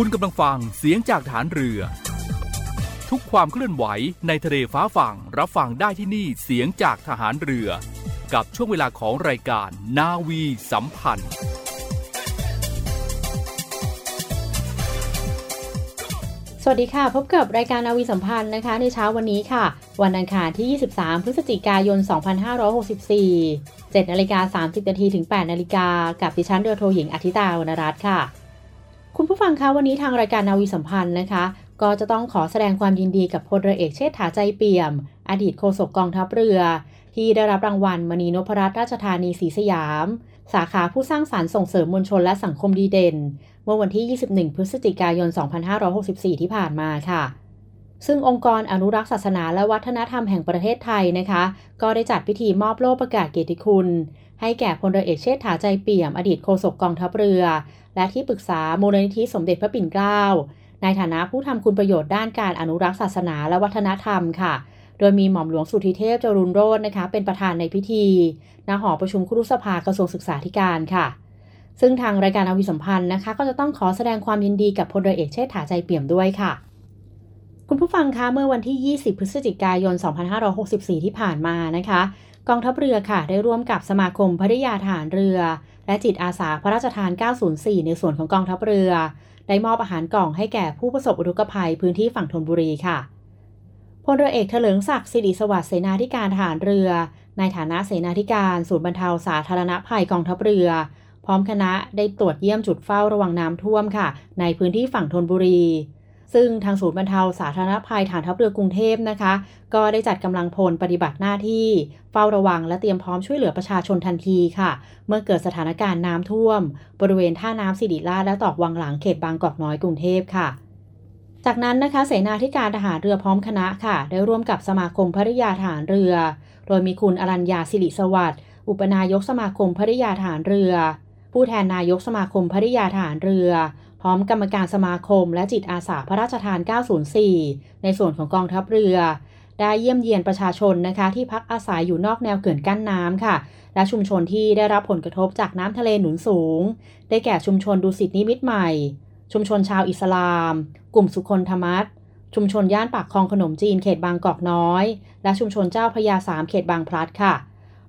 คุณกำลังฟังเสียงจากฐานเรือ ทุกความเคลื่อนไหวในทะเลฟ้าฝั่งรับฟังได้ที่นี่เสียงจากทหารเรือ กับช่วงเวลาของรายการนาวีสัมพันธ์ สวัสดีค่ะ พบกับรายการนาวีสัมพันธ์นะคะ ในเช้าวันนี้ค่ะ วันอังคารที่ 23 พฤศจิกายน 2564 7นาฬิกา30นาทีถึง 8นาฬิกากับดิฉันเรือโทหญิงอาทิตาวรรณรัตน์ค่ะ คุณผู้ฟังคะวันนี้ทางรายการนาวีสัมพันธ์นะคะ ก็จะต้องขอแสดงความยินดีกับพลเรือเอกเชษฐาใจเปี่ยม อดีตโฆษกกองทัพเรือ ที่ได้รับรางวัลมณีนพรัตน์ราชธานีศรีสยาม สาขาผู้สร้างสารรค์ส่งเสริมมวลชนและสังคมดีเด่น เมื่อวันที่ 21 พฤศจิกายน 2564 ที่ผ่านมาค่ะซึ่งองค์กรอนุรักษ์ศาสนาและวัฒนธรรมแห่งประเทศไทยนะคะ ก็ได้จัดพิธีมอบโล่ประกาศเกียรติคุณ ให้แก่พลเรือเอกเชษฐาใจเปี่ยม อดีตโฆษกกองทัพเรือ และที่ปรึกษามูลนิธิสมเด็จพระปิ่นเกล้าในฐานะผู้ทำคุณประโยชน์ด้านการอนุรักษ์ศาสนาและวัฒนธรรมค่ะ โดยมีหม่อมหลวงสุธิเทพจรุนโรจน์นะคะ เป็นประธานในพิธีณหอประชุมครุสภากระทรวงศึกษาธิการค่ะ ซึ่งทางรายการอาวิสัมพันธ์นะคะ ก็จะต้องขอแสดงความยินดีกับพลเรือเอกเชษฐาใจเปี่ยมด้วยค่ะ คุณผู้ฟังคะเมื่อวันที่ 20 พฤศจิกายน 2564 ที่ผ่านมานะคะ กองทัพเรือค่ะ ได้ร่วมกับสมาคมภริยาฐานเรือ และจิตอาสาพระราชทาน 904 ในส่วนของกองทัพเรือ ได้มอบอาหารกล่องให้แก่ผู้ประสบอุทกภัยพื้นที่ฝั่งธนบุรีค่ะพลเรือเอกเถลิงศักดิ์สิริสวัสดิ์เสนาธิการทหารเรือ ในฐานะเสนาธิการศูนย์บรรเทาสาธารณภัยกองทัพเรือ พร้อมคณะได้ตรวจเยี่ยมจุดเฝ้าระวังน้ำท่วมค่ะ ในพื้นที่ฝั่งธนบุรี ซึ่งทางศูนย์บรรเทาสาธารณภัยฐานทัพเรือกรุงเทพนะคะ ก็ได้จัดกำลังพลปฏิบัติหน้าที่เฝ้าระวังและเตรียมพร้อมช่วยเหลือประชาชนทันทีค่ะ เมื่อเกิดสถานการณ์น้ำท่วม บริเวณท่าน้ำสิริราชและตอกวังหลังเขตบางกอกน้อยกรุงเทพค่ะจากนั้นนะคะเสนาธิการทหารเรือพร้อมคณะค่ะ ได้ร่วมกับสมาคมภริยาทหารเรือ โดยมีคุณอรัญญาสิริสวัสดิ์อุปนายกสมาคมภริยาทหารเรือ ผู้แทนนายกสมาคมภริยาทหารเรือ พร้อมกรรมการสมาคมและจิตอาสาพระราชทาน 904 ในส่วนของกองทัพเรือ ได้เยี่ยมเยียนประชาชนนะคะที่พักอาศัยอยู่นอกแนวเขื่อนกั้นน้ำค่ะ และชุมชนที่ได้รับผลกระทบจากน้ำทะเลหนุนสูง ได้แก่ชุมชนดุสิตนิมิตใหม่ ชุมชนชาวอิสลาม กลุ่มสุคนธรรมัตชุมชนย่านปากคลองขนมจีนเขตบางกอกน้อย และชุมชนเจ้าพยาสามเขตบางพลัดค่ะ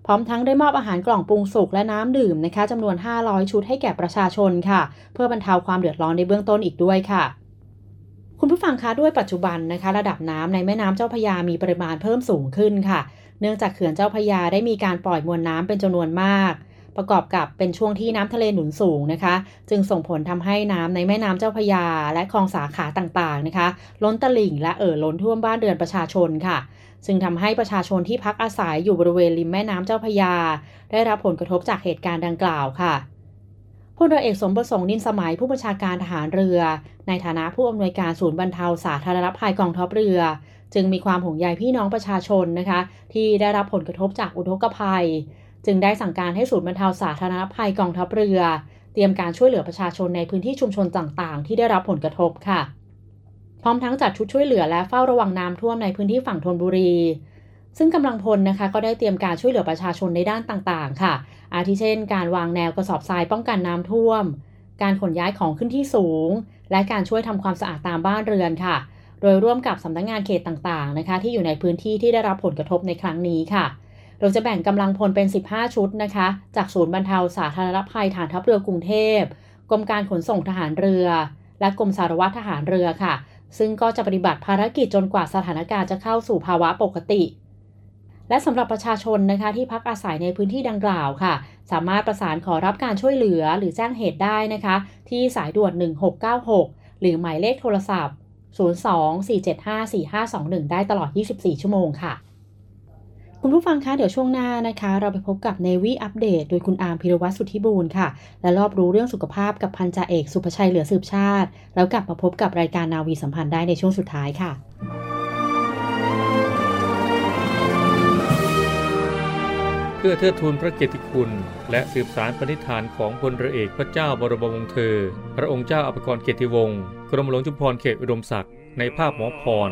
พร้อมทั้งได้มอบอาหารกล่องปรุงสุกและน้ำดื่มนะคะจำนวน 500 ชุดให้แก่ประชาชนค่ะ เพื่อบรรเทาความเดือดร้อนในเบื้องต้นอีกด้วยค่ะคุณผู้ฟังคะด้วยปัจจุบันนะคะ ระดับน้ำในแม่น้ำเจ้าพยามีปริมาณเพิ่มสูงขึ้นค่ะ เนื่องจากเขื่อนเจ้าพยาได้มีการปล่อยมวลน้ำเป็นจำนวนมาก ประกอบกับเป็นช่วงที่น้ำทะเลหนุนสูงนะคะ จึงส่งผลทำให้น้ำในแม่น้ำเจ้าพยา และคลองสาขาต่างๆนะคะ ล้นตลิ่งและเอ่อล้นท่วมบ้านเรือนประชาชนค่ะ ซึ่งทำให้ประชาชนที่พักอาศัยอยู่บริเวณริมแม่น้ำเจ้าพยา ได้รับผลกระทบจากเหตุการณ์ดังกล่าวค่ะพลเรือเอกสมประสงค์นินสมัยผู้บัญชาการทหารเรือ ในฐานะผู้อำนวยการศูนย์บรรเทาสาธารณภัยกองทัพเรือ จึงมีความห่วงใยพี่น้องประชาชนนะคะ ที่ได้รับผลกระทบจากอุทกภัย จึงได้สั่งการให้ศูนย์บรรเทาสาธารณภัยกองทัพเรือ เตรียมการช่วยเหลือประชาชนในพื้นที่ชุมชนต่างๆ ที่ได้รับผลกระทบค่ะ พร้อมทั้งจัดชุดช่วยเหลือและเฝ้าระวังน้ำท่วมในพื้นที่ฝั่งธนบุรี ซึ่งกำลังพลนะคะ ก็ได้เตรียมการช่วยเหลือประชาชนในด้านต่างๆ ค่ะ อาทิเช่น การวางแนวกระสอบทรายป้องกันน้ำท่วม การขนย้ายของขึ้นที่สูง และการช่วยทำความสะอาดตามบ้านเรือนค่ะ โดยร่วมกับสำนักงงานเขตต่างๆ นะคะ ที่อยู่ในพื้นที่ที่ได้รับผลกระทบในครั้งนี้ค่ะเราจะแบ่งกำลังพลเป็น 15 ชุดนะคะ จากศูนย์บรรเทาสาธารณภัยฐานทัพเรือกรุงเทพ กรมการขนส่งทหารเรือ และกรมสารวัตรทหารเรือค่ะ ซึ่งก็จะปฏิบัติภารกิจจนกว่าสถานการณ์จะเข้าสู่ภาวะปกติ และสำหรับประชาชนนะคะที่พักอาศัยในพื้นที่ดังกล่าวค่ะ สามารถประสานขอรับการช่วยเหลือหรือแจ้งเหตุได้นะคะ ที่สายด่วน 1696 หรือหมายเลขโทรศัพท์ 02-475-4521 ได้ตลอด 24 ชั่วโมงค่ะ คุณผู้ฟังคะเดี๋ยวช่วงหน้านะคะ เราไปพบกับ Navy อัปเดตโดยคุณอาร์มพิรวัตรสุทธิบูรณ์ค่ะ และรอบรู้เรื่องสุขภาพกับพันจ่าเอกสุภชัยเหลือสืบชาติ แล้วกลับมาพบกับรายการนาวีสัมพันธ์ได้ในช่วงสุดท้ายค่ะเพื่อเทิดทูนพระเกียรติคุณ และสืบสารปณิธานของพลเรือเอกพระเจ้าบรมวงศ์เธอ พระองค์เจ้าอภิกรเกียรติวงศ์กรมหลวงจุฬาภรณ์เขตอุดมศักดิ์ในภาพหมอพร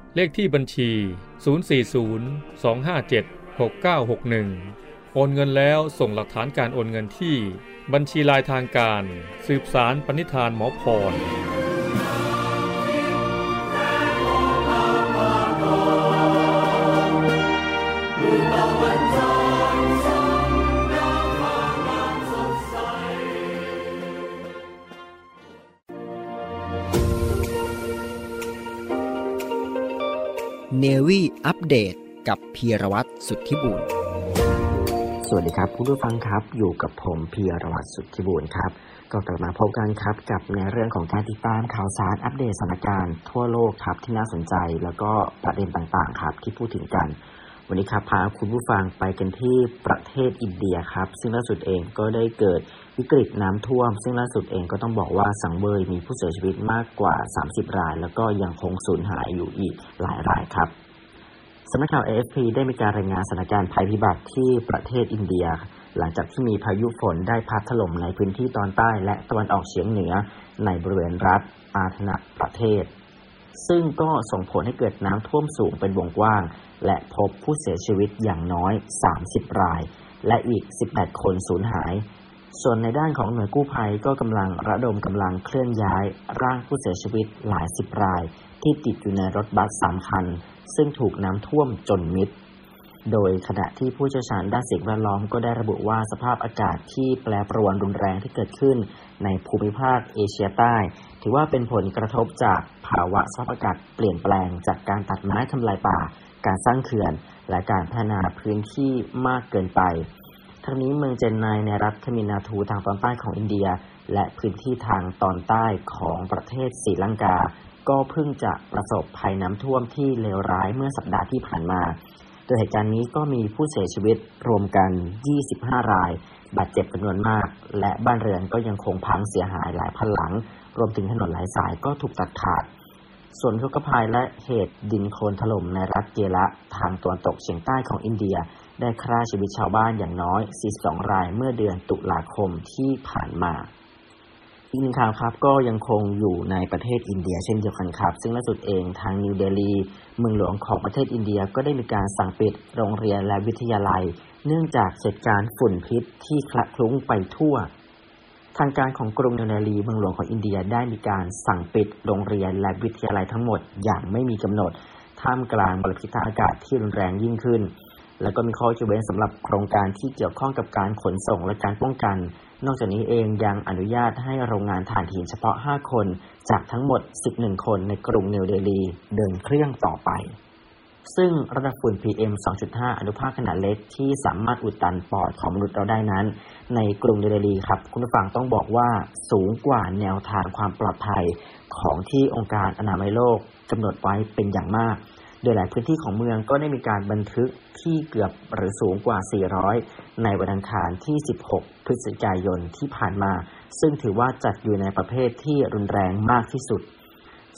เลขที่บัญชี 040-257-6961 โอนเงินแล้วส่งหลักฐานการโอนเงินที่ บัญชีลายทางการ สืบสารปณิธานหมอพร อัปเดตกับพีรวัตรสุทธิบุญสวัสดีครับผู้ดูฟังครับอยู่กับผมพีรวัตรสุทธิบุญครับ ก็กลับมาพบกันครับกับในเรื่องของการติดตามข่าวสารอัปเดตสถานการณ์ทั่วโลกครับที่น่าสนใจแล้วก็ประเด็นต่างๆครับที่พูดถึงกัน วันนี้ครับพาคุณผู้ฟังไปกันที่ประเทศอินเดียครับ ซึ่งล่าสุดเองก็ได้เกิดวิกฤตน้ำท่วม ซึ่งล่าสุดเองก็ต้องบอกว่าสังเวยมีผู้เสียชีวิตมากกว่า 30 ราย แล้วก็ยังคงสูญหายอยู่อีกหลายรายครับ สำนักข่าว AFP ได้มีการรายงานสถานการณ์ภัยพิบัติที่ประเทศอินเดีย หลังจากที่มีพายุฝนได้พัดถล่มในพื้นที่ตอนใต้และตะวันออกเฉียงเหนือในบริเวณรัฐอาธนะประเทศ ซึ่งก็ส่งผลให้เกิดน้ำท่วมสูงเป็นวงกว้าง และพบผู้เสียชีวิตอย่างน้อย 30 ราย และอีก 18 คนสูญหาย ส่วนในด้านของหน่วยกู้ภัยก็กำลังระดมกำลังเคลื่อนย้ายร่างผู้เสียชีวิตหลายสิบราย ที่ติดอยู่ในรถบัสสามคัน ซึ่งถูกน้ำท่วมจนมิด โดยขณะที่ผู้เชี่ยวชาญด้านสิ่งแวดล้อมก็ได้ระบุว่าสภาพอากาศที่แปรปรวนรุนแรงที่เกิดขึ้นในภูมิภาคเอเชียใต้ ถือว่าเป็นผลกระทบจากภาวะสภาพอากาศเปลี่ยนแปลงจากการตัดไม้ทำลายป่า การสร้างเขื่อน และการพัฒนาพื้นที่มากเกินไปทั้งนี้เมืองเจนนายในรัฐทมินาทูทางตอนใต้ของอินเดีย และพื้นที่ทางตอนใต้ของประเทศศรีลังกา ก็เพิ่งจะประสบภัยน้ำท่วมที่เลวร้ายเมื่อสัปดาห์ที่ผ่านมา โดยเหตุการณ์นี้ก็มีผู้เสียชีวิตรวมกัน 25 ราย บาดเจ็บจำนวนมาก และบ้านเรือนก็ยังคงพังเสียหายหลายพันหลัง รวมถึงถนนหลายสายก็ถูกตัดขาด ส่วนทุกภัยและเหตุดินโคลนถล่มในรัฐเกละทางตะวันตกเฉียงใต้ของอินเดีย ได้ฆ่าชีวิตชาวบ้านอย่างน้อย 42 รายเมื่อเดือนตุลาคมที่ผ่านมา อีกหนึ่งข่าวครับก็ยังคงอยู่ในประเทศอินเดียเช่นเดียวกันครับ ซึ่งล่าสุดเองทางนิวเดลีเมืองหลวงของประเทศอินเดียก็ได้มีการสั่งปิดโรงเรียนและวิทยาลัย เนื่องจากเหตุการณ์ฝุ่นพิษที่คละคลุ้งไปทั่ว ทางการของกรุงนิวเดลีเมืองหลวงของอินเดียได้มีการสั่งปิดโรงเรียนและวิทยาลัยทั้งหมดอย่างไม่มีกำหนดท่ามกลางมลพิษทางอากาศที่รุนแรงยิ่งขึ้น และก็มีข้อยกเว้นสำหรับโครงการที่เกี่ยวข้องกับการขนส่งและการป้องกัน นอกจากนี้เองยังอนุญาตให้โรงงานถ่านหินเฉพาะ 5 คน จากทั้งหมด 11 คนในกรุงนิวเดลีเดินเครื่องต่อไป ซึ่งระดับฝุ่น PM 2.5 อนุภาคขนาดเล็กที่สามารถอุดตันปอดของมนุษย์เราได้นั้น ในกรุงเดลีครับ คุณผู้ฟังต้องบอกว่าสูงกว่าแนวทางความปลอดภัยของที่องค์การอนามัยโลกกำหนดไว้เป็นอย่างมาก โดยหลายพื้นที่ของเมืองก็ได้มีการบันทึกที่เกือบหรือสูงกว่า 400 ในวันอังคารที่ 16 พฤศจิกายนที่ผ่านมา ซึ่งถือว่าจัดอยู่ในประเภทที่รุนแรงมากที่สุด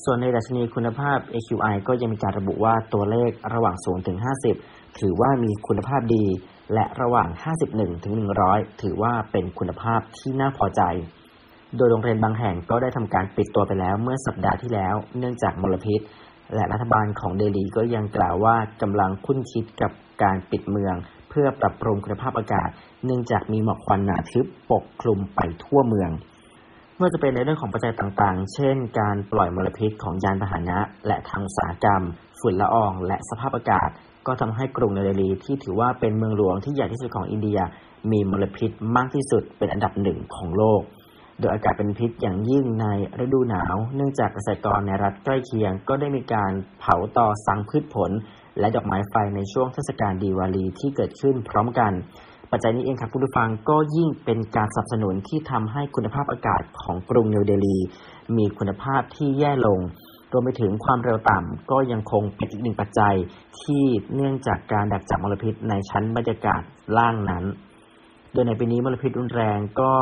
ส่วนในดัชนีคุณภาพ AQI ก็ยังมีการระบุว่าตัวเลขระหว่าง 0 ถึง 50 ถือว่ามีคุณภาพดี และระหว่าง 51 ถึง 100 ถือว่าเป็นคุณภาพที่น่าพอใจโดยโรงเรียนบางแห่งก็ได้ทำการปิดตัวไปแล้วเมื่อสัปดาห์ที่แล้ว เนื่องจากมลพิษ และรัฐบาลของเดลีก็ยังกล่าวว่ากำลังคุ้นคิดกับการปิดเมือง เพื่อปรับปรุงคุณภาพอากาศ เนื่องจากมีหมอกควันหนาทึบปกคลุมไปทั่วเมืองเมื่อจะเป็นในเรื่องของปัจจัยต่างๆ เช่น การปล่อยมลพิษของยานพาหนะ และทางอุตสาหกรรม ฝุ่นละออง และสภาพอากาศ ก็ทำให้กรุงเนเดลีที่ถือว่าเป็นเมืองหลวงที่ใหญ่ที่สุดของอินเดีย มีมลพิษมากที่สุดเป็นอันดับหนึ่งของโลก โดยอากาศเป็นพิษอย่างยิ่งในฤดูหนาว เนื่องจากเกษตรกรในรัฐใกล้เคียง ก็ได้มีการเผาต่อสังพืชผล และดอกไม้ไฟในช่วงเทศกาลดีวาลีที่เกิดขึ้นพร้อมกัน ปัจจัยนี้เองครับคุณผู้ฟังก็ยิ่งเป็นการสนับสนุนที่ทำให้คุณภาพอากาศของกรุงนิวเดลี มีคุณภาพที่แย่ลงรวมไปถึงความเร็วต่ำก็ยังคงเป็นอีกหนึ่งปัจจัยที่เนื่องจากการดักจับมลพิษในชั้นบรรยากาศล่างนั้น โดยในปีนี้มลพิษรุนแรงก็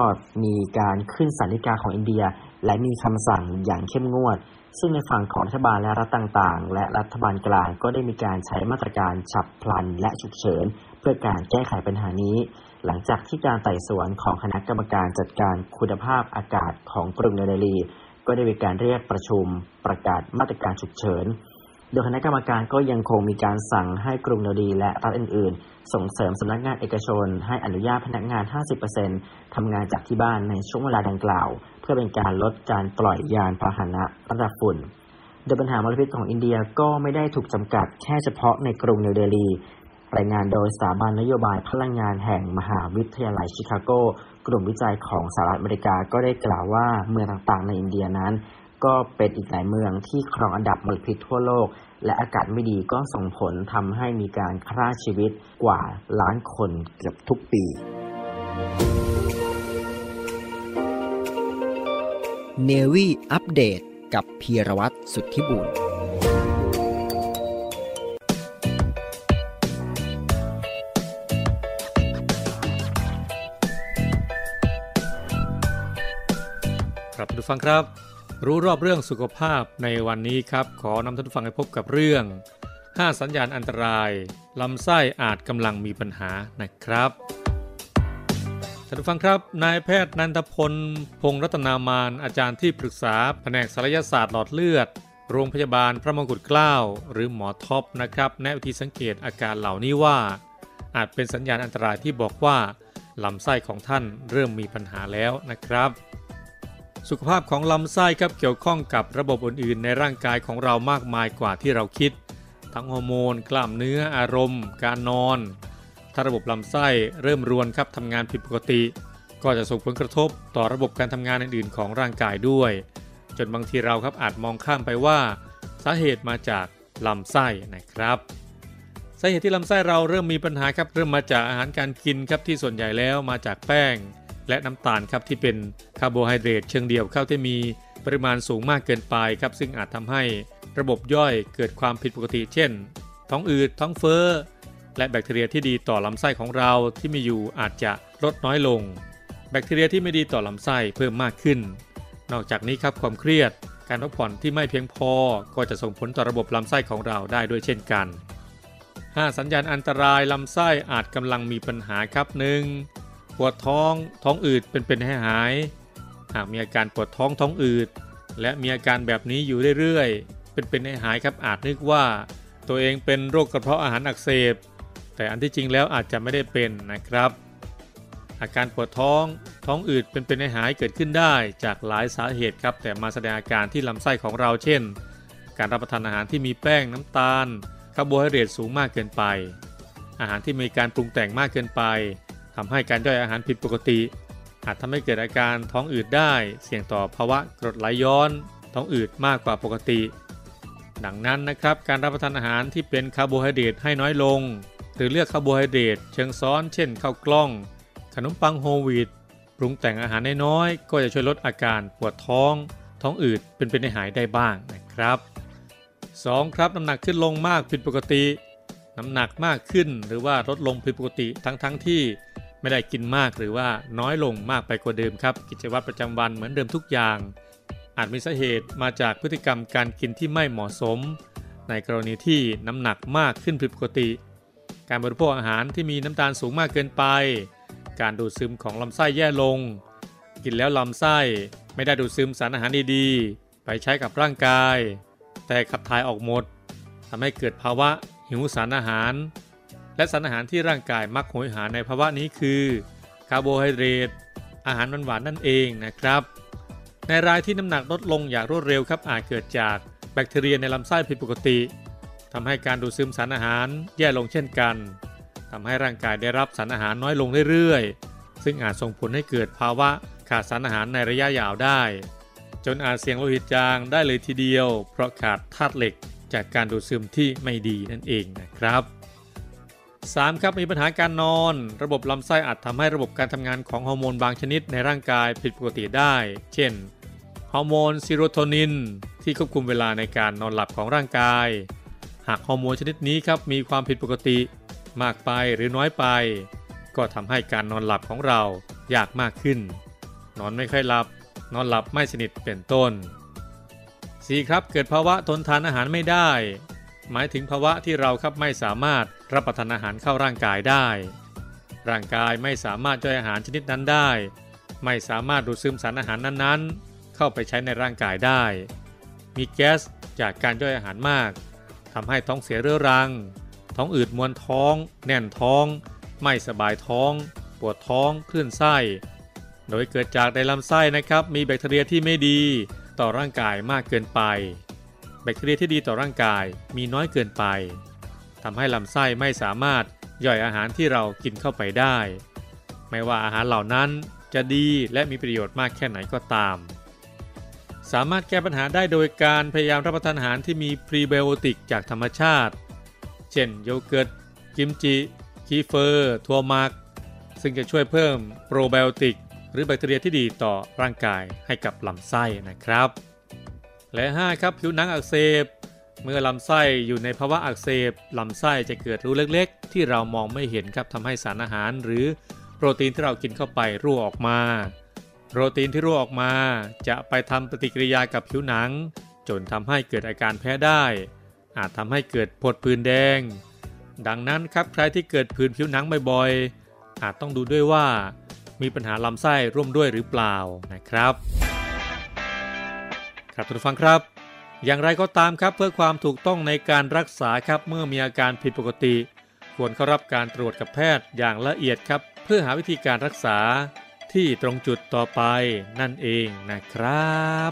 มีการขึ้นสันนิกาของอินเดีย และมีคำสั่งอย่างเข้มงวด ซึ่งในฝั่งของรัฐบาลและรัฐต่างๆ และรัฐบาลกลางก็ได้มีการใช้มาตรการฉับพลันและฉุกเฉิน เพื่อการแก้ไขปัญหานี้ หลังจากที่การไต่สวนของคณะกรรมการจัดการคุณภาพอากาศของกรุงเนเดลีก็ได้มีการเรียกประชุมประกาศมาตรการฉุกเฉิน โดยคณะกรรมการก็ยังคงมีการสั่งให้กรุงเนดีและรัฐอื่น ๆ ส่งเสริมสำนักงานเอกชน ให้อนุญาตพนักงาน 50%ทำงานจากที่บ้านในช่วงเวลาดังกล่าว เพื่อเป็นการลดการปล่อยยานพาหนะระดับฝุ่นโดยปัญหามลพิษของอินเดียก็ไม่ได้ถูกจำกัดแค่เฉพาะในกรุงนิวเดลี รายงานโดยสถาบันนโยบายพลังงานแห่งมหาวิทยาลัยชิคาโก กลุ่มวิจัยของสหรัฐอเมริกาก็ได้กล่าวว่าเมืองต่างๆในอินเดียนั้น ก็เป็นอีกหลายเมืองที่ครองอันดับมลพิษทั่วโลก และอากาศไม่ดีก็ส่งผลทำให้มีการฆ่าชีวิตกว่าล้านคนเกือบทุกปี เนวีอัปเดตกับพีรวัตรสุทธิบุญครับทุกฟังครับ รู้รอบเรื่องสุขภาพในวันนี้ครับ ขอนำท่านผู้ฟังให้พบกับเรื่อง 5 สัญญาณอันตราย ลำไส้อาจกำลังมีปัญหานะครับท่านผู้ฟังครับ นายแพทย์นันทพล พงรัตนามานอาจารย์ที่ปรึกษาแผนกศัลยศาสตร์หลอดเลือด โรงพยาบาลพระมงกุฎเกล้า หรือหมอท็อปนะครับแนะวิธีสังเกตอาการเหล่านี้ว่า อาจเป็นสัญญาณอันตรายที่บอกว่าลำไส้ของท่านเริ่มมีปัญหาแล้วนะครับ สุขภาพของลำไส้ครับเกี่ยวข้องกับระบบอื่นๆ ในร่างกายของเรามากมายกว่าที่เราคิด ทั้งฮอร์โมน กล้ามเนื้ออารมณ์ การนอน ถ้าระบบลำไส้เริ่มรวนครับทำงานผิดปกติ ก็จะส่งผลกระทบต่อระบบการทำงานอื่นๆ ของร่างกายด้วย จนบางทีเราครับอาจมองข้ามไปว่า สาเหตุมาจากลำไส้นะครับสาเหตุที่ลำไส้เราเริ่มมีปัญหาครับเริ่มมาจากอาหารการกินครับที่ส่วนใหญ่แล้วมาจากแป้ง และน้ำตาลครับที่เป็นคาร์โบไฮเดรตเชิงเดียวเข้าที่มีปริมาณสูงมากเกินไปครับซึ่งอาจทำให้ระบบย่อยเกิดความผิดปกติ เช่น ท้องอืดท้องเฟ้อ และแบคทีเรียที่ดีต่อลำไส้ของเราที่มีอยู่อาจจะลดน้อยลง แบคทีเรียที่ไม่ดีต่อลำไส้เพิ่มมากขึ้น นอกจากนี้ครับความเครียด การพักผ่อนที่ไม่เพียงพอ ก็จะส่งผลต่อระบบลำไส้ของเราได้ด้วยเช่นกัน 5 สัญญาณอันตรายลำไส้อาจกำลังมีปัญหาครับหนึ่ง ปวดท้องท้องอืดเป็นเป็นให้หาย หากมีอาการปวดท้องท้องอืด และมีอาการแบบนี้อยู่เรื่อยๆ เป็นเป็นให้หายครับอาจนึกว่า ตัวเองเป็นโรคกระเพาะอาหารอักเสบ แต่อันที่จริงแล้วอาจจะไม่ได้เป็นนะครับ อาการปวดท้องท้องอืดเป็นเป็นให้หายเกิดขึ้นได้จากหลายสาเหตุครับ แต่มาแสดงอาการที่ลำไส้ของเราเช่น การรับประทานอาหารที่มีแป้งน้ำตาลคาร์โบไฮเดรตสูงมากเกินไป อาหารที่มีการปรุงแต่งมากเกินไป ทำให้การย่อยอาหารผิดปกติ อาจทำให้เกิดอาการท้องอืดได้ เสี่ยงต่อภาวะกรดไหลย้อน ท้องอืดมากกว่าปกติ ดังนั้นนะครับการรับประทานอาหารที่เป็นคาร์โบไฮเดรตให้น้อยลง หรือเลือกคาร์โบไฮเดรตเชิงซ้อนเช่นข้าวกล้อง ขนมปังโฮลวีตปรุงแต่งอาหารน้อยๆก็จะช่วยลดอาการปวดท้อง ท้องอืดเป็นเป็นหายได้บ้างนะครับ 2. ครับน้ำหนักขึ้นลงมากผิดปกติ น้ำหนักมากขึ้นหรือว่าลดลงผิดปกติทั้งๆทที่ ไม่ได้กินมากหรือว่าน้อยลงมากไปกว่าเดิมครับ กิจวัตรประจำวันเหมือนเดิมทุกอย่าง อาจมีสาเหตุมาจากพฤติกรรมการกินที่ไม่เหมาะสม ในกรณีที่น้ำหนักมากขึ้นผิดปกติ การบริโภคอาหารที่มีน้ำตาลสูงมากเกินไป การดูดซึมของลำไส้แย่ลง กินแล้วลำไส้ไม่ได้ดูดซึมสารอาหารดีๆ ไปใช้กับร่างกาย แต่ขับถ่ายออกหมดทำให้เกิดภาวะหิวสารอาหาร และสารอาหารที่ร่างกายมักโหยหาในภาวะนี้คือคาร์โบไฮเดรตอาหารหวานๆนั่นเองนะครับ ในรายที่น้ำหนักลดลงอย่างรวดเร็วครับอาจเกิดจากแบคทีเรียในลำไส้ผิดปกติทำให้การดูดซึมสารอาหารแย่ลงเช่นกันทำให้ร่างกายได้รับสารอาหารน้อยลงเรื่อยๆ ซึ่งอาจส่งผลให้เกิดภาวะขาดสารอาหารในระยะยาวได้ จนอาจเสี่ยงโลหิตจางได้เลยทีเดียว เพราะขาดธาตุเหล็กจากการดูดซึมที่ไม่ดีนั่นเองนะครับ 3. ครับมีปัญหาการนอน ระบบลำไส้อาจทำให้ระบบการทำงานของฮอร์โมนบางชนิดในร่างกายผิดปกติได้ เช่น ฮอร์โมนซีโรโทนิน ที่ควบคุมเวลาในการนอนหลับของร่างกาย หากฮอร์โมนชนิดนี้ครับมีความผิดปกติ มากไปหรือน้อยไป ก็ทำให้การนอนหลับของเรายากมากขึ้น นอนไม่ค่อยหลับ นอนหลับไม่สนิทเป็นต้น 4. ครับเกิดภาวะทนทานอาหารไม่ได้ หมายถึงภาวะที่เราครับไม่สามารถรับประทานอาหารเข้าร่างกายได้ ร่างกายไม่สามารถย่อยอาหารชนิดนั้นได้ ไม่สามารถดูดซึมสารอาหารนั้นๆ เข้าไปใช้ในร่างกายได้ มีแก๊สจากการย่อยอาหารมากทำให้ท้องเสียเรื้อรัง ท้องอืดมวนท้อง แน่นท้อง ไม่สบายท้อง ปวดท้องคลื่นไส้ โดยเกิดจากในลำไส้นะครับมีแบคทีเรียที่ไม่ดีต่อร่างกายมากเกินไป แบคทีเรียที่ดีต่อร่างกายมีน้อยเกินไปทำให้ลำไส้ไม่สามารถย่อยอาหารที่เรากินเข้าไปได้ ไม่ว่าอาหารเหล่านั้นจะดีและมีประโยชน์มากแค่ไหนก็ตาม สามารถแก้ปัญหาได้โดยการพยายามรับประทานอาหารที่มีพรีไบโอติกจากธรรมชาติ เช่นโยเกิร์ต กิมจิ คีเฟอร์ถั่วหมัก ซึ่งจะช่วยเพิ่มโปรไบโอติก หรือแบคทีเรียที่ดีต่อร่างกายให้กับลำไส้นะครับ และ 5 ครับผิวหนังอักเสบ เมื่อลำไส้อยู่ในภาวะอักเสบลำไส้จะเกิดรูเล็กๆ ที่เรามองไม่เห็นครับทำให้สารอาหาร หรือโปรตีนที่เรากินเข้าไปรั่วออกมา โปรตีนที่รั่วออกมา จะไปทำปฏิกิริยากับผิวหนัง จนทำให้เกิดอาการแพ้ได้ อาจทำให้เกิดผดผื่นแดง ดังนั้นครับใครที่เกิดผื่นผิวหนังบ่อยๆอาจต้องดูด้วยว่ามีปัญหาลำไส้ร่วมด้วยหรือเปล่านะครับ ครับทุกฟังครับ อย่างไรก็ตามครับเพื่อความถูกต้องในการรักษาครับเมื่อมีอาการผิดปกติ ควรเข้ารับการตรวจกับแพทย์อย่างละเอียดครับ เพื่อหาวิธีการรักษาที่ตรงจุดต่อไปนั่นเองนะครับ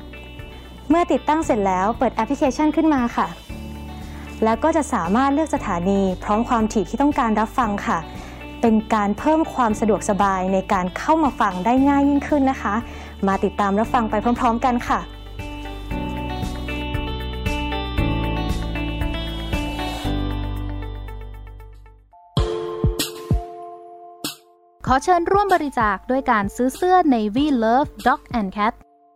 เมื่อติดตั้งเสร็จแล้วเปิดแอปพลิเคชันขึ้นมาค่ะ แล้วก็จะสามารถเลือกสถานี พร้อมความถี่ที่ต้องการรับฟังค่ะ เป็นการเพิ่มความสะดวกสบายในการเข้ามาฟังได้ง่ายยิ่งขึ้นนะคะ มาติดตามรับฟังไปพร้อม ๆ กันค่ะขอเชิญร่วมบริจาคด้วยการซื้อเสื้อ Navy Love Dog and Cat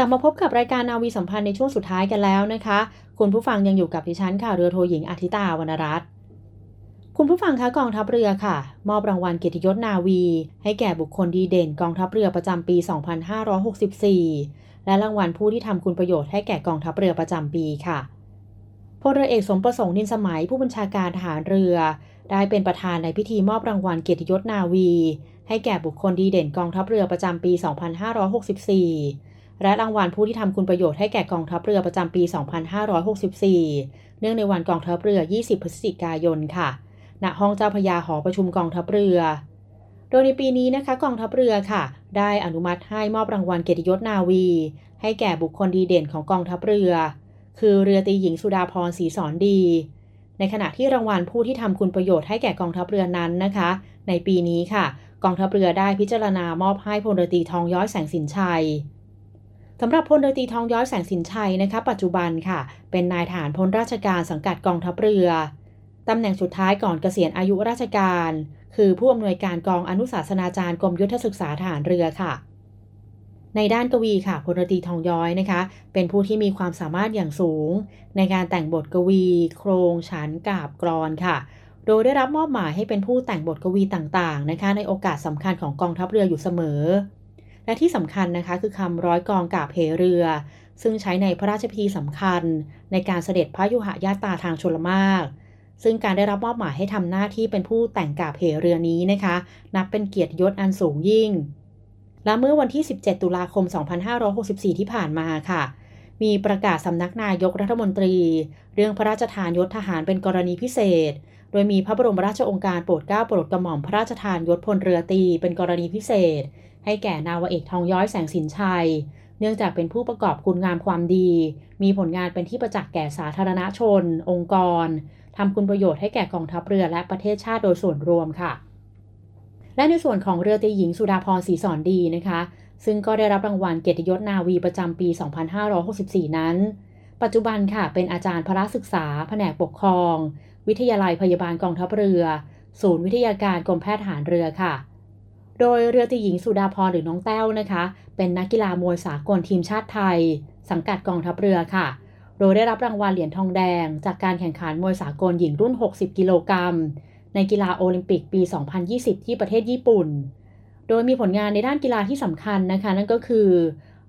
กลับมาพบกับรายการนาวีสัมพันธ์ในช่วงสุดท้ายกันแล้วนะคะ คุณผู้ฟังยังอยู่กับดิฉันค่ะเรือโทหญิงอาทิตาวรรณรัตน์คุณผู้ฟังคะกองทัพเรือค่ะ มอบรางวัลเกียรติยศนาวี ให้แก่บุคคลดีเด่นกองทัพเรือประจำปี 2564 และรางวัลผู้ที่ทำคุณประโยชน์ให้แก่กองทัพเรือประจำปีค่ะพลเรือเอกสมประสงค์นินสมัยผู้บัญชาการทหารเรือ ได้เป็นประธานในพิธีมอบรางวัลเกียรติยศนาวี ให้แก่บุคคลดีเด่นกองทัพเรือประจำปี 2564 และรางวัลผู้ที่ทำคุณประโยชน์ให้แก่กองทัพเรือประจำปี 2564 เนื่องในวันกองทัพเรือ 20 พฤศจิกายนค่ะ ณ ห้องเจ้าพยาหอประชุมกองทัพเรือ โดยในปีนี้นะคะกองทัพเรือค่ะ ได้อนุมัติให้มอบรางวัลเกียรติยศนาวี ให้แก่บุคคลดีเด่นของกองทัพเรือ คือเรือตีหญิงสุดาพรศรีสอนดี ในขณะที่รางวัลผู้ที่ทำคุณประโยชน์ให้แก่กองทัพเรือนั้นนะคะ ในปีนี้ค่ะ กองทัพเรือได้พิจารณามอบให้พลเรือตีทองย้อยแสงสินชัย สำหรับพลเรือตีทองย้อยแสงสินชัยนะคะ ปัจจุบันค่ะ เป็นนายฐานพลราชการสังกัดกองทัพเรือ ตำแหน่งสุดท้ายก่อนเกษียณอายุราชการ คือผู้อำนวยการกองอนุสาสนาจารย์กรมยุทธศึกษาฐานเรือค่ะ ในด้านกวีค่ะพลตีทองย้อยนะคะ เป็นผู้ที่มีความสามารถอย่างสูง ในการแต่งบทกวี โครงฉันกาบกรอนค่ะ โดยได้รับมอบหมายให้เป็นผู้แต่งบทกวีต่างๆนะคะ ในโอกาสสำคัญของกองทัพเรืออยู่เสมอ และที่สำคัญนะคะคือคำร้อยกองกาบเหเรือ ซึ่งใช้ในพระราชพิธีสำคัญ ในการเสด็จพระยุหญาตาทางชลมาก ซึ่งการได้รับมอบหมายให้ทำหน้าที่เป็นผู้แต่งกาบเหเรือนี้นะคะ นับเป็นเกียรติยศอันสูงยิ่ง และเมื่อวันที่ 17 ตุลาคม 2564 ที่ผ่านมาค่ะ มีประกาศสำนักนายกรัฐมนตรี เรื่องพระราชทานยศทหารเป็นกรณีพิเศษ โดยมีพระบรมราชองค์การโปรดเกล้าโปรดกระหม่อมพระราชทานยศพลเรือตีเป็นกรณีพิเศษ ให้แก่นาวเอกทองย้อยแสงสินชัย เนื่องจากเป็นผู้ประกอบคุณงามความดี มีผลงานเป็นที่ประจักษ์แก่สาธารณชน องค์กรทำคุณประโยชน์ให้แก่กองทัพเรือและประเทศชาติโดยส่วนรวมค่ะ และในส่วนของเรือตีหญิงสุดาพรศรีสอนดีนะคะ ซึ่งก็ได้รับรางวัลเกียรติยศนาวีประจำปี 2564 นั้น ปัจจุบันค่ะเป็นอาจารย์พระศึกษา แผนกปกครอง วิทยาลัยพยาบาลกองทัพเรือ ศูนย์วิทยาการกรมแพทย์ทหารเรือค่ะ โดยเรือตีหญิงสุดาพรหรือน้องแต้วนะคะ เป็นนักกีฬามวยสากลทีมชาติไทย สังกัดกองทัพเรือค่ะ โดยได้รับรางวัลเหรียญทองแดง จากการแข่งขันมวยสากลหญิงรุ่น 60 กิโลกรัม ในกีฬาโอลิมปิกปี 2020 ที่ประเทศญี่ปุ่น โดยมีผลงานในด้านกีฬาที่สำคัญนะคะ นั่นก็คือ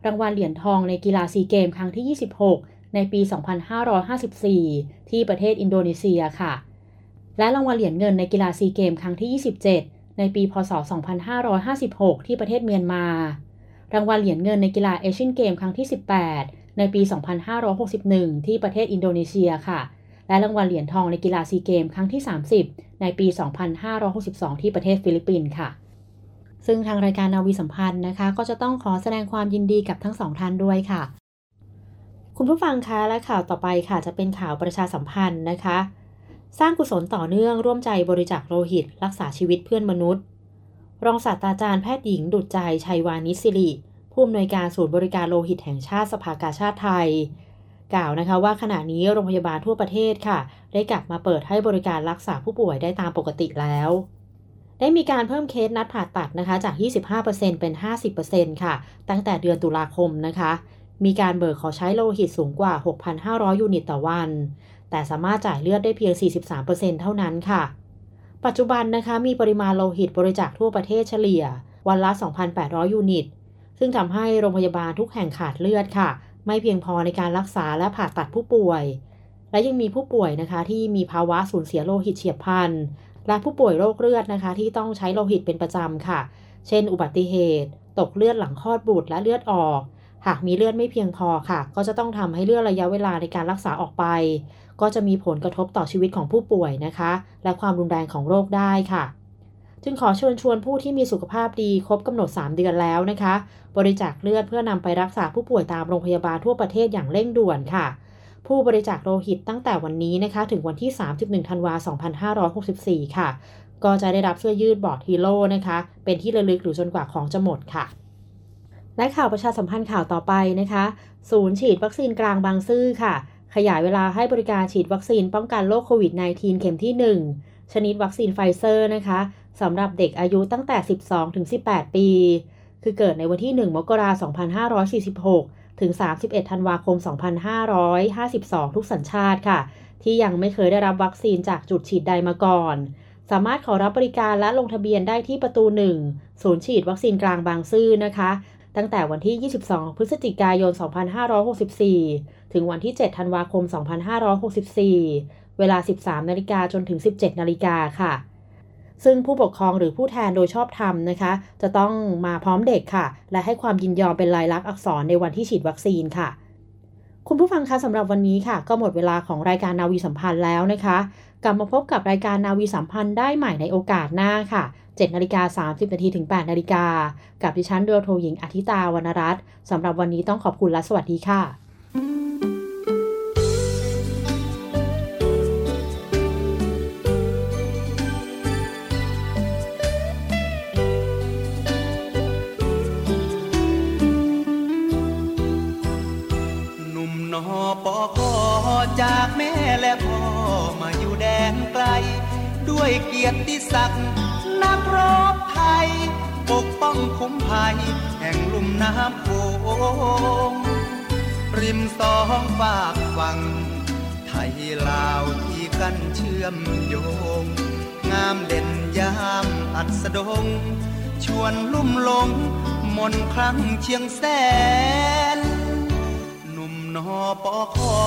รางวัลเหรียญทองในกีฬาซีเกมครั้งที่ 26 ในปี 2554 ที่ประเทศอินโดนีเซียค่ะ และรางวัลเหรียญเงินในกีฬาซีเกมส์ครั้งที่ 27 ในปี พศ 2556 ที่ประเทศเมียนมา รางวัลเหรียญเงินในกีฬาเอเชียนเกมส์ครั้งที่ 18 ในปี 2561 ที่ประเทศอินโดนีเซียค่ะ และรางวัลเหรียญทองในกีฬาซีเกมส์ครั้งที่ 30 ในปี 2562 ที่ประเทศฟิลิปปินส์ค่ะ ซึ่งทางรายการนาวีสัมพันธ์นะคะ ก็จะต้องขอแสดงความยินดีกับทั้งสองท่านด้วยค่ะ คุณผู้ฟังคะและข่าวต่อไปค่ะจะเป็นข่าวประชาสัมพันธ์นะคะ สร้างกุศลต่อเนื่องร่วมใจบริจาคโลหิต รักษาชีวิตเพื่อนมนุษย์ รองศาสตราจารย์แพทย์หญิงดุจใจชัยวานิสิริ ผู้อำนวยการศูนย์บริการโลหิตแห่งชาติสภากาชาติไทย กล่าวนะคะว่าขณะนี้โรงพยาบาลทั่วประเทศค่ะ ได้กลับมาเปิดให้บริการรักษาผู้ป่วยได้ตามปกติแล้ว ได้มีการเพิ่มเคสนัดผ่าตัดนะคะจาก 25%เป็น 50%ค่ะ ตั้งแต่เดือนตุลาคมนะคะมีการเบิกขอใช้โลหิตสูงกว่า 6,500 ยูนิตต่อวัน แต่สามารถจ่ายเลือดได้เพียง 43%เท่านั้นค่ะ ปัจจุบันนะคะมีปริมาณโลหิตบริจาคทั่วประเทศเฉลี่ย วันละ 2,800 ยูนิต ซึ่งทำให้โรงพยาบาลทุกแห่งขาดเลือดค่ะ ไม่เพียงพอในการรักษาและผ่าตัดผู้ป่วย และยังมีผู้ป่วยนะคะที่มีภาวะสูญเสียโลหิตเฉียบพลัน และผู้ป่วยโรคเลือดนะคะ ที่ต้องใช้โลหิตเป็นประจำค่ะ เช่น อุบัติเหตุ ตกเลือดหลังคลอดบุตรและเลือดออกหากมีเลือดไม่เพียงพอค่ะ ก็จะต้องทำให้เลือดระยะเวลาในการรักษาออกไป ก็จะมีผลกระทบต่อชีวิตของผู้ป่วยนะคะ และความรุนแรงของโรคได้ค่ะ จึงขอเชิญชวนผู้ที่มีสุขภาพดีครบกำหนด 3 เดือนแล้วนะคะ บริจาคเลือดเพื่อนำไปรักษาผู้ป่วยตามโรงพยาบาลทั่วประเทศอย่างเร่งด่วนค่ะ ผู้บริจาคโลหิตตั้งแต่วันนี้นะคะ ถึงวันที่ 31 ธันวาคม 2564 ค่ะ ก็จะได้รับเสื้อยืด Blood Hero นะคะ เป็นที่ระลึกหรือจนกว่าของจะหมดค่ะและข่าวประชาสัมพันธ์ข่าวต่อไปนะคะ ศูนย์ฉีดวัคซีนกลางบางซื่อค่ะ ขยายเวลาให้บริการฉีดวัคซีนป้องกันโรคโควิด -19 เข็มที่ 1 ชนิดวัคซีนไฟเซอร์นะคะสำหรับเด็กอายุตั้งแต่ 12 ถึง 18 ปี คือเกิดในวันที่ 1 มกราคม 2546 ถึง 31 ธันวาคม 2552 ทุกสัญชาติค่ะ ที่ยังไม่เคยได้รับวัคซีนจากจุดฉีดใดมาก่อน สามารถขอรับบริการและลงทะเบียนได้ที่ประตู 1 ศูนย์ฉีดวัคซีนกลางบางซื่อนะคะ ตั้งแต่วันที่ 22 พฤศจิกายน 2564 ถึงวันที่ 7 ธันวาคม 2564 เวลา 13 นาฬิกาจนถึง 17 นาฬิกาค่ะ ซึ่งผู้ปกครองหรือผู้แทนโดยชอบธรรมนะคะ จะต้องมาพร้อมเด็กค่ะ และให้ความยินยอมเป็นลายลักษณ์อักษรในวันที่ฉีดวัคซีนค่ะ คุณผู้ฟังคะสำหรับวันนี้ค่ะ ก็หมดเวลาของรายการนาวีสัมพันธ์แล้วนะคะ กลับมาพบกับรายการนาวีสัมพันธ์ได้ใหม่ในโอกาสหน้าค่ะ 7นาฬิกา30นาทีถึง 8 นาฬิกา กับดิฉันเรือโทหญิงอาทิตาวรรณรัตน์สำหรับวันนี้ต้องขอบคุณและสวัสดีค่ะหนุ่มนอปอคอจากแม่และพ่อมาอยู่แดนไกล ด้วยเกียรติศักดิ์ มภัยแห่งลุ่มน้ำโขงริมสองฝากฝั่ง ไทยลาวที่กันเชื่อมโยง งามเด่นยามอัดสดง ชวนลุ่มหลง มนครั้งเชียงแสน หนุ่มนอปอคอ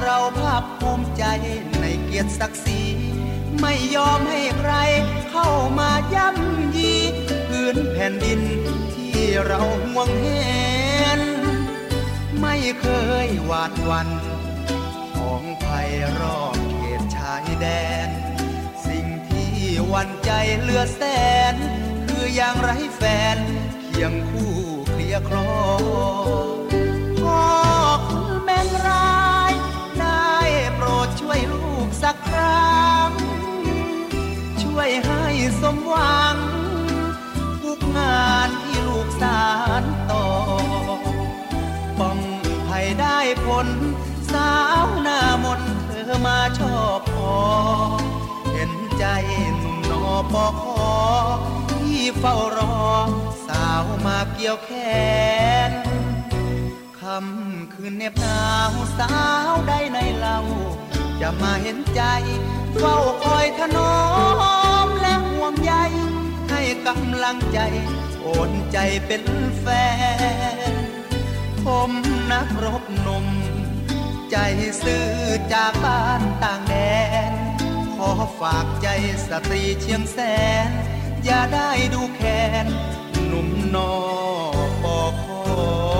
เราภาคภูมิใจในเกียรติศักดิ์ศรีไม่ยอมให้ใครเข้ามาย่ำ นแผ่นดินที่เราห่วงเห็นไม่เคยหวาดวัน ของภัยรอบเขตชายแดน สิ่งที่วันใจเหลือแสน คืออย่างไรแฟน เคียงคู่เคลียคลอพ่อคุณแม่งร้าย ได้โปรดช่วยลูกสักครั้ง ช่วยให้สมหวัง งานที่ลูกสารต่อ ป้องภัยได้ผล สาวหน้ามนเธอมาชอบพอ เห็นใจหนุ่มนอปอคอที่เฝ้ารอ สาวมาเกี่ยวแขนคำคืนเหน็บหนาวสาวได้ในเราจะมาเห็นใจ เฝ้าคอยถนอมและห่วงใย กำลังใจ โอนใจเป็นแฟน ผมนักรบหนมใจซื่อจากบ้านต่างแดน ขอฝากใจสตรีเชียงแสน อย่าได้ดูแค้นหนุ่มนอปอคอ